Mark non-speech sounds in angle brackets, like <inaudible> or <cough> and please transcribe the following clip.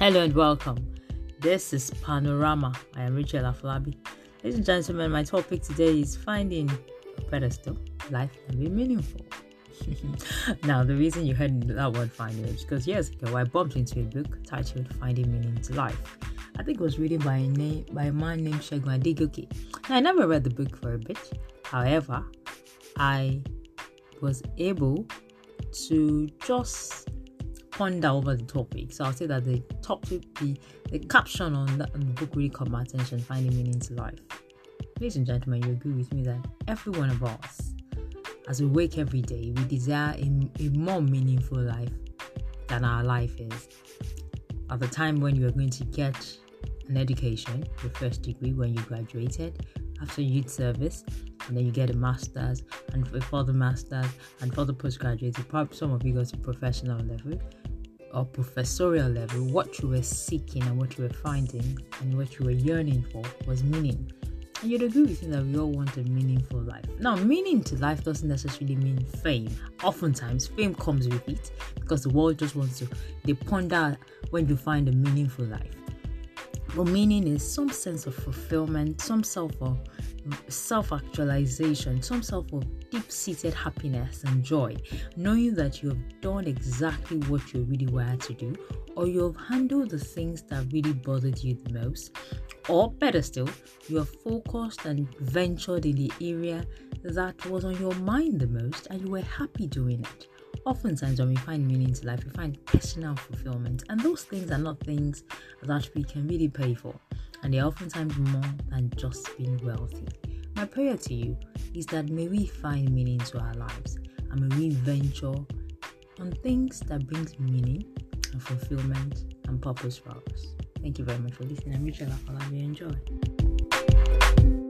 Hello and welcome. This is Panorama. I am Rachel Afolabi. Ladies and gentlemen, my topic today is finding a pedestal. Life can be meaningful. <laughs> now, the reason you heard that word finding is because years ago I bumped into a book titled Finding Meaning to Life. I think it was written by a name by a man named Segun Adegoke. Now, I never read the book for a bit. However, I was able to just ponder over the topic. So I'll say that the topic, the, the caption on the, on book really caught my attention, finding meaning to life. Ladies and gentlemen, you agree with me that every one of us, as we wake every day, we desire a, a more meaningful life than our life is. At the time when you are going to get an education, your first degree when you graduated, after youth service, and then you get a master's, and for the master's, and for the postgraduate, probably some of you go to professional level or professorial level, what you were seeking and what you were finding and what you were yearning for was meaning. And you'd agree with me that we all want a meaningful life. Now, meaning to life doesn't necessarily mean fame. Oftentimes, fame comes with it because the world just wants to, they ponder when you find a meaningful life. But meaning is some sense of fulfillment, some self of self actualization, some self of deep seated happiness and joy, knowing that you have done exactly what you really wanted to do, or you have handled the things that really bothered you the most, or better still, you have focused and ventured in the area that was on your mind the most and you were happy doing it. Oftentimes, when we find meaning to life, we find personal fulfillment, and those things are not things that we can really pay for, and they're oftentimes more than just being wealthy. My prayer to you is that may we find meaning to our lives, and may we venture on things that brings meaning and fulfillment and purpose for us. Thank you very much for listening. I'm Rachel Afolabi. Enjoy.